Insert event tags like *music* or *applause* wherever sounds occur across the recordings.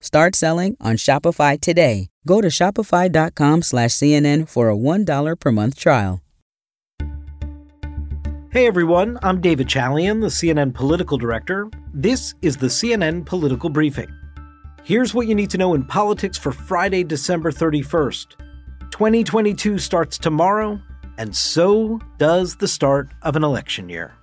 Start selling on Shopify today. Go to shopify.com slash CNN for a $1 per month trial. Hey everyone, I'm David Chalian, the CNN political director. This is the CNN Political Briefing. Here's what you need to know in politics for Friday, December 31st. 2022 starts tomorrow, and so does the start of an election year.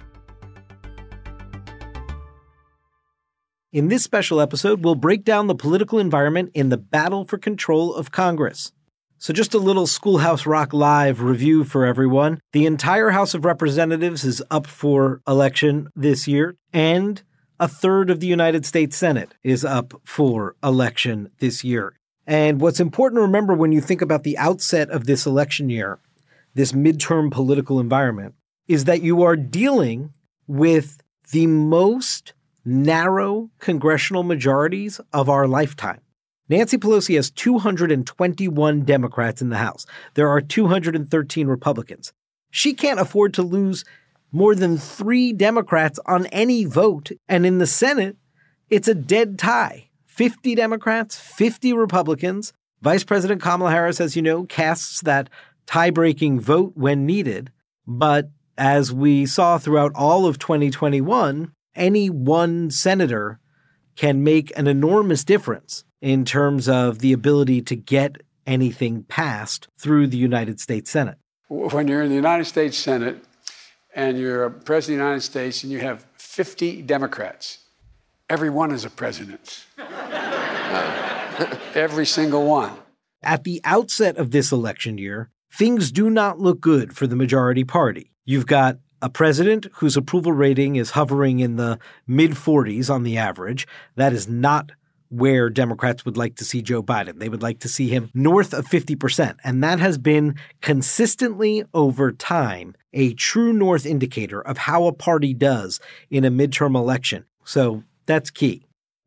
In this special episode, we'll break down the political environment in the battle for control of Congress. So, just a little Schoolhouse Rock Live review for everyone. The entire House of Representatives is up for election this year, and a third of the United States Senate is up for election this year. And what's important to remember when you think about the outset of this election year, this midterm political environment, is that you are dealing with the most narrow congressional majorities of our lifetime. Nancy Pelosi has 221 Democrats in the House. There are 213 Republicans. She can't afford to lose more than three Democrats on any vote. And in the Senate, it's a dead tie 50 Democrats, 50 Republicans. Vice President Kamala Harris, as you know, casts that tie breaking vote when needed. But as we saw throughout all of 2021, any one senator can make an enormous difference in terms of the ability to get anything passed through the United States Senate. When you're in the United States Senate and you're a president of the United States and you have 50 Democrats, every one is a president. *laughs* every single one. At the outset of this election year, things do not look good for the majority party. You've got a president whose approval rating is hovering in the mid 40s on the average. That is not where Democrats would like to see Joe Biden. They would like to see him north of 50%. And that has been consistently over time a true north indicator of how a party does in a midterm election. So that's key.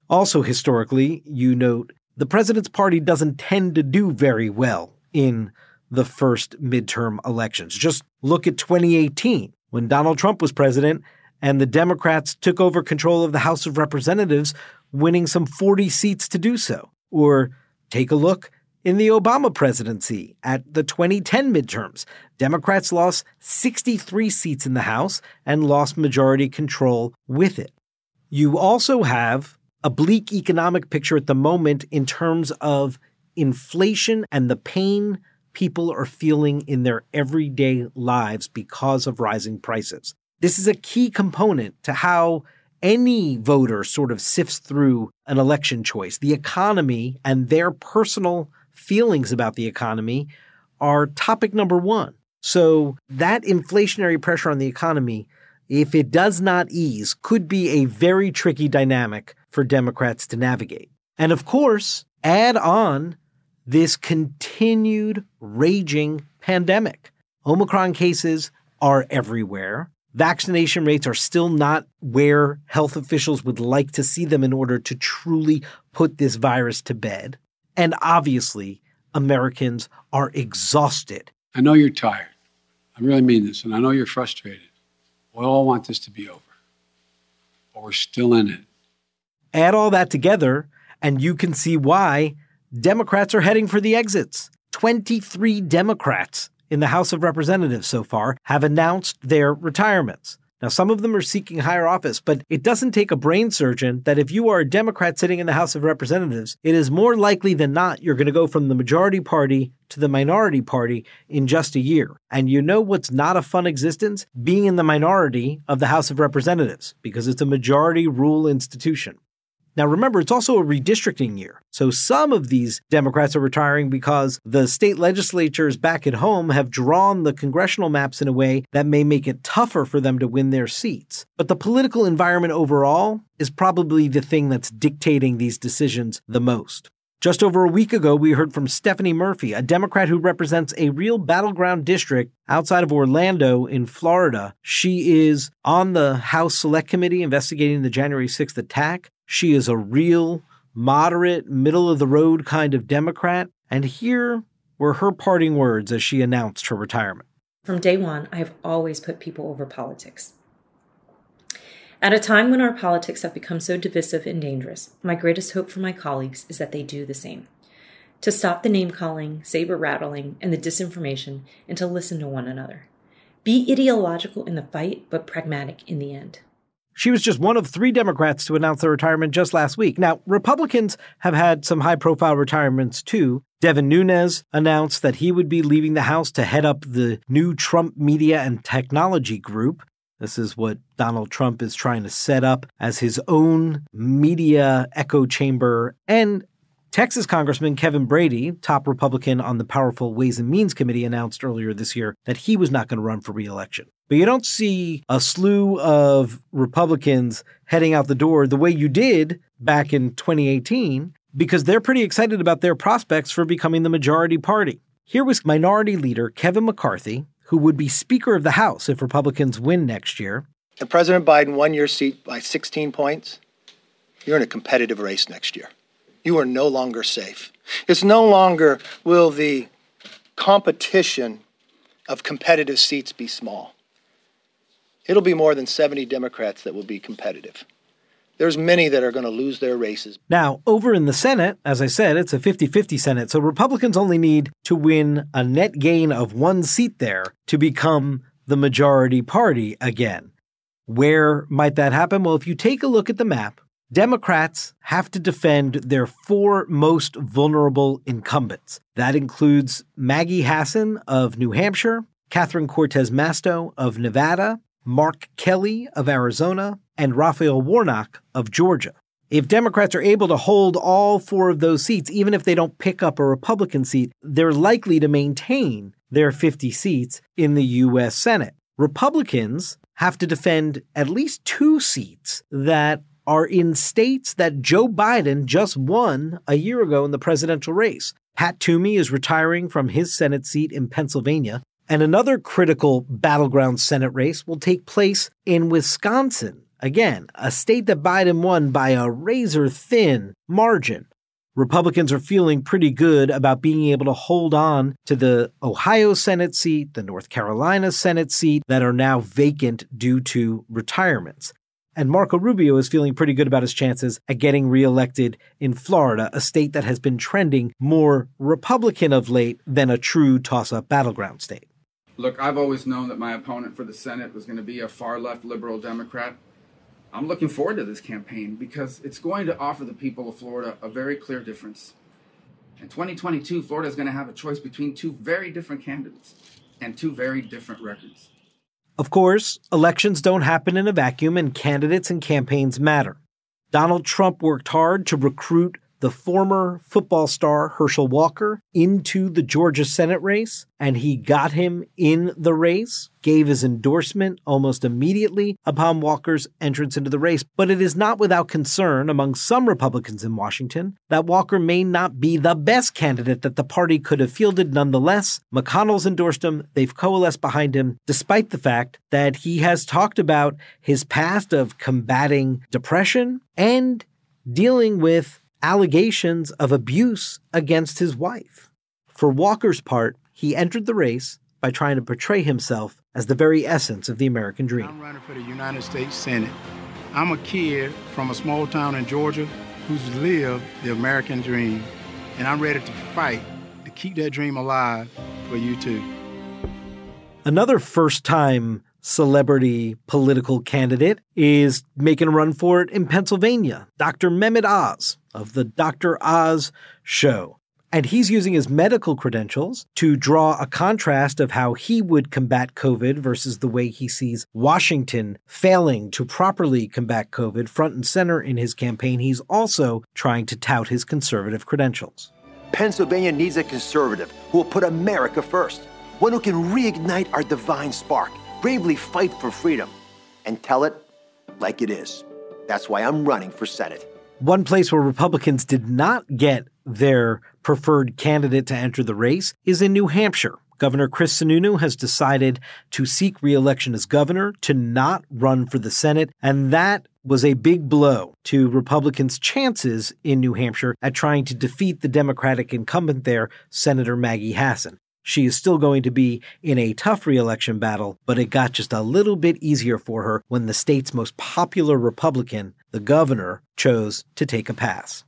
Also, historically, you note the president's party doesn't tend to do very well in the first midterm elections. Just look at 2018 when Donald Trump was president and the Democrats took over control of the House of Representatives, winning some 40 seats to do so. Or take a look in the Obama presidency at the 2010 midterms. Democrats lost 63 seats in the House and lost majority control with it. You also have a bleak economic picture at the moment in terms of inflation and the pain people are feeling in their everyday lives because of rising prices. This is a key component to how any voter sort of sifts through an election choice. The economy and their personal feelings about the economy are topic number one. So, that inflationary pressure on the economy, if it does not ease, could be a very tricky dynamic for Democrats to navigate. And of course, add on this continued raging pandemic. Omicron cases are everywhere. Vaccination rates are still not where health officials would like to see them in order to truly put this virus to bed. And obviously, Americans are exhausted. I know you're tired. I really mean this, and I know you're frustrated. We all want this to be over, but we're still in it. Add all that together, and you can see why Democrats are heading for the exits. 23 Democrats in the House of Representatives so far have announced their retirements. Now, some of them are seeking higher office, but it doesn't take a brain surgeon that if you are a Democrat sitting in the House of Representatives, it is more likely than not you're going to go from the majority party to the minority party in just a year. And you know what's not a fun existence? Being in the minority of the House of Representatives, because it's a majority rule institution. Now, remember, it's also a redistricting year. So some of these Democrats are retiring because the state legislatures back at home have drawn the congressional maps in a way that may make it tougher for them to win their seats. But the political environment overall is probably the thing that's dictating these decisions the most. Just over a week ago, we heard from Stephanie Murphy, a Democrat who represents a real battleground district outside of Orlando in Florida. She is on the House Select Committee investigating the January 6th attack. She is a real, moderate, middle of the road kind of Democrat. And here were her parting words as she announced her retirement. From day one, I've always put people over politics. At a time when our politics have become so divisive and dangerous, my greatest hope for my colleagues is that they do the same. To stop the name calling, saber rattling, and the disinformation, and to listen to one another. Be ideological in the fight, but pragmatic in the end. She was just one of three Democrats to announce their retirement just last week. Now, Republicans have had some high profile retirements too. Devin Nunes announced that he would be leaving the House to head up the new Trump Media and Technology Group. This is what Donald Trump is trying to set up as his own media echo chamber. And Texas Congressman Kevin Brady, top Republican on the powerful Ways and Means Committee, announced earlier this year that he was not going to run for reelection. But you don't see a slew of Republicans heading out the door the way you did back in 2018 because they're pretty excited about their prospects for becoming the majority party. Here was Minority Leader Kevin McCarthy, who would be Speaker of the House if Republicans win next year. And President Biden won your seat by 16 points. You're in a competitive race next year. You are no longer safe. It's no longer will the competition of competitive seats be small. It'll be more than 70 Democrats that will be competitive there's many that are going to lose their races. Now, over in the Senate, as I said, it's a 50 50 Senate. So Republicans only need to win a net gain of one seat there to become the majority party again. Where might that happen? Well, if you take a look at the map, Democrats have to defend their four most vulnerable incumbents. That includes Maggie Hassan of New Hampshire, Catherine Cortez Masto of Nevada, Mark Kelly of Arizona, and Raphael Warnock of Georgia. If Democrats are able to hold all four of those seats, even if they don't pick up a Republican seat, they're likely to maintain their 50 seats in the U.S. Senate. Republicans have to defend at least two seats that are in states that Joe Biden just won a year ago in the presidential race. Pat Toomey is retiring from his Senate seat in Pennsylvania. And another critical battleground Senate race will take place in Wisconsin. Again, a state that Biden won by a razor thin margin. Republicans are feeling pretty good about being able to hold on to the Ohio Senate seat, the North Carolina Senate seat that are now vacant due to retirements. And Marco Rubio is feeling pretty good about his chances at getting reelected in Florida, a state that has been trending more Republican of late than a true toss up battleground state. Look, I've always known that my opponent for the Senate was going to be a far left liberal Democrat. I'm looking forward to this campaign because it's going to offer the people of Florida a very clear difference. In 2022, Florida is going to have a choice between two very different candidates and two very different records. Of course, elections don't happen in a vacuum, and candidates and campaigns matter. Donald Trump worked hard to recruit the former football star Herschel Walker into the Georgia Senate race, and he got him in the race, gave his endorsement almost immediately upon Walker's entrance into the race. But it is not without concern among some Republicans in Washington that Walker may not be the best candidate that the party could have fielded nonetheless. McConnell's endorsed him, they've coalesced behind him, despite the fact that he has talked about his past of combating depression and dealing with allegations of abuse against his wife. For Walker's part, he entered the race by trying to portray himself as the very essence of the American dream. I'm running for the United States Senate. I'm a kid from a small town in Georgia who's lived the American dream, and I'm ready to fight to keep that dream alive for you too. Another first time celebrity political candidate is making a run for it in Pennsylvania, Dr. Mehmet Oz of the Dr. Oz show. And he's using his medical credentials to draw a contrast of how he would combat COVID versus the way he sees Washington failing to properly combat COVID front and center in his campaign. He's also trying to tout his conservative credentials. Pennsylvania needs a conservative who will put America first, one who can reignite our divine spark bravely fight for freedom and tell it like it is. That's why I'm running for Senate. One place where Republicans did not get their preferred candidate to enter the race is in New Hampshire. Governor Chris Sununu has decided to seek reelection as governor, to not run for the Senate, and that was a big blow to Republicans' chances in New Hampshire at trying to defeat the Democratic incumbent there, Senator Maggie Hassan. She is still going to be in a tough reelection battle, but it got just a little bit easier for her when the state's most popular Republican, the governor, chose to take a pass.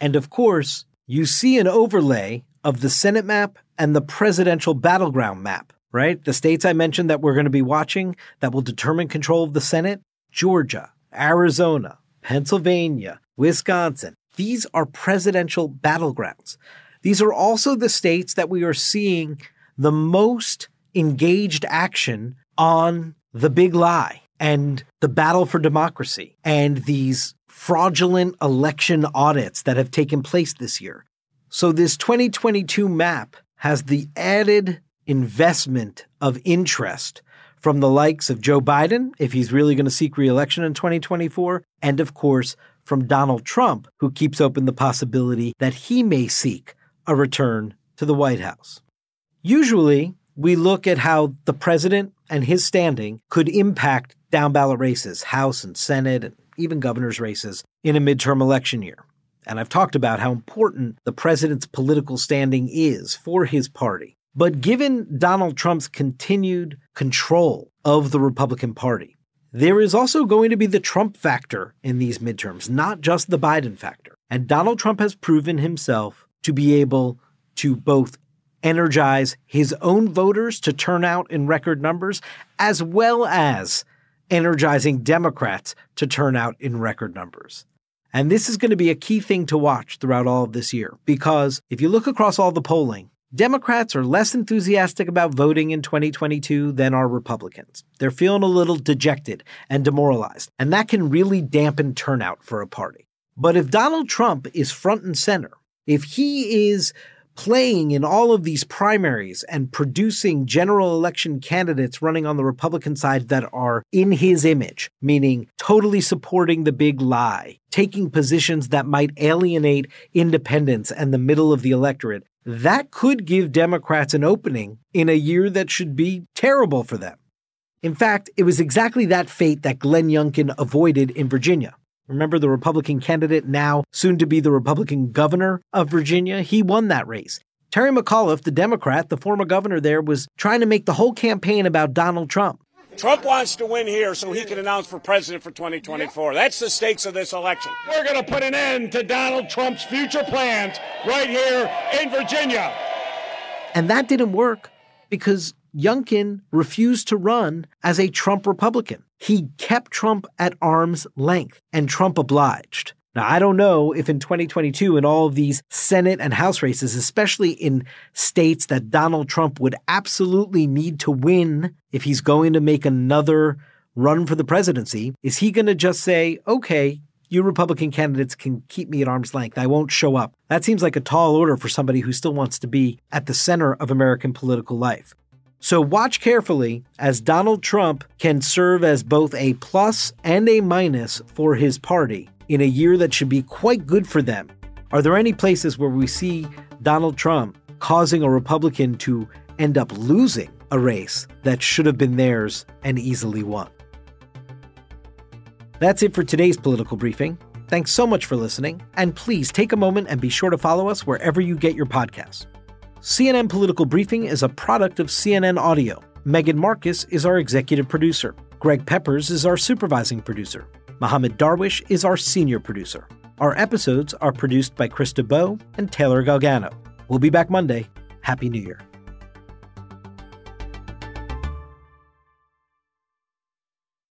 And of course, you see an overlay of the Senate map and the presidential battleground map, right? The states I mentioned that we're going to be watching that will determine control of the Senate Georgia, Arizona, Pennsylvania, Wisconsin. These are presidential battlegrounds. These are also the states that we are seeing the most engaged action on the big lie and the battle for democracy and these fraudulent election audits that have taken place this year. So, this 2022 map has the added investment of interest from the likes of Joe Biden, if he's really going to seek reelection in 2024, and of course, from Donald Trump, who keeps open the possibility that he may seek a return to the White House. Usually, we look at how the president and his standing could impact down ballot races, House and Senate, and even governor's races in a midterm election year. And I've talked about how important the president's political standing is for his party. But given Donald Trump's continued control of the Republican Party, there is also going to be the Trump factor in these midterms, not just the Biden factor. And Donald Trump has proven himself to be able to both energize his own voters to turn out in record numbers, as well as energizing Democrats to turn out in record numbers. And this is going to be a key thing to watch throughout all of this year because if you look across all the polling, Democrats are less enthusiastic about voting in 2022 than are Republicans. They're feeling a little dejected and demoralized, and that can really dampen turnout for a party. But if Donald Trump is front and center, if he is playing in all of these primaries and producing general election candidates running on the Republican side that are in his image, meaning totally supporting the big lie, taking positions that might alienate independents and the middle of the electorate, that could give Democrats an opening in a year that should be terrible for them. In fact, it was exactly that fate that Glenn Youngkin avoided in Virginia. Remember the Republican candidate, now soon to be the Republican governor of Virginia? He won that race. Terry McAuliffe, the Democrat, the former governor there, was trying to make the whole campaign about Donald Trump. Trump wants to win here so he can announce for president for 2024. That's the stakes of this election. We're going to put an end to Donald Trump's future plans right here in Virginia. And that didn't work because Youngkin refused to run as a Trump Republican. He kept Trump at arm's length, and Trump obliged. Now, I don't know if in 2022, in all of these Senate and House races, especially in states that Donald Trump would absolutely need to win if he's going to make another run for the presidency, is he going to just say, okay, you Republican candidates can keep me at arm's length. I won't show up. That seems like a tall order for somebody who still wants to be at the center of American political life. So watch carefully as Donald Trump can serve as both a plus and a minus for his party in a year that should be quite good for them. Are there any places where we see Donald Trump causing a Republican to end up losing a race that should have been theirs and easily won? That's it for today's political briefing. Thanks so much for listening, and please take a moment and be sure to follow us wherever you get your podcasts. CNN Political Briefing is a product of CNN Audio. Megan Marcus is our executive producer. Greg Peppers is our supervising producer. Mohammed Darwish is our senior producer. Our episodes are produced by Krista Bow and Taylor Galgano. We'll be back Monday. Happy New Year.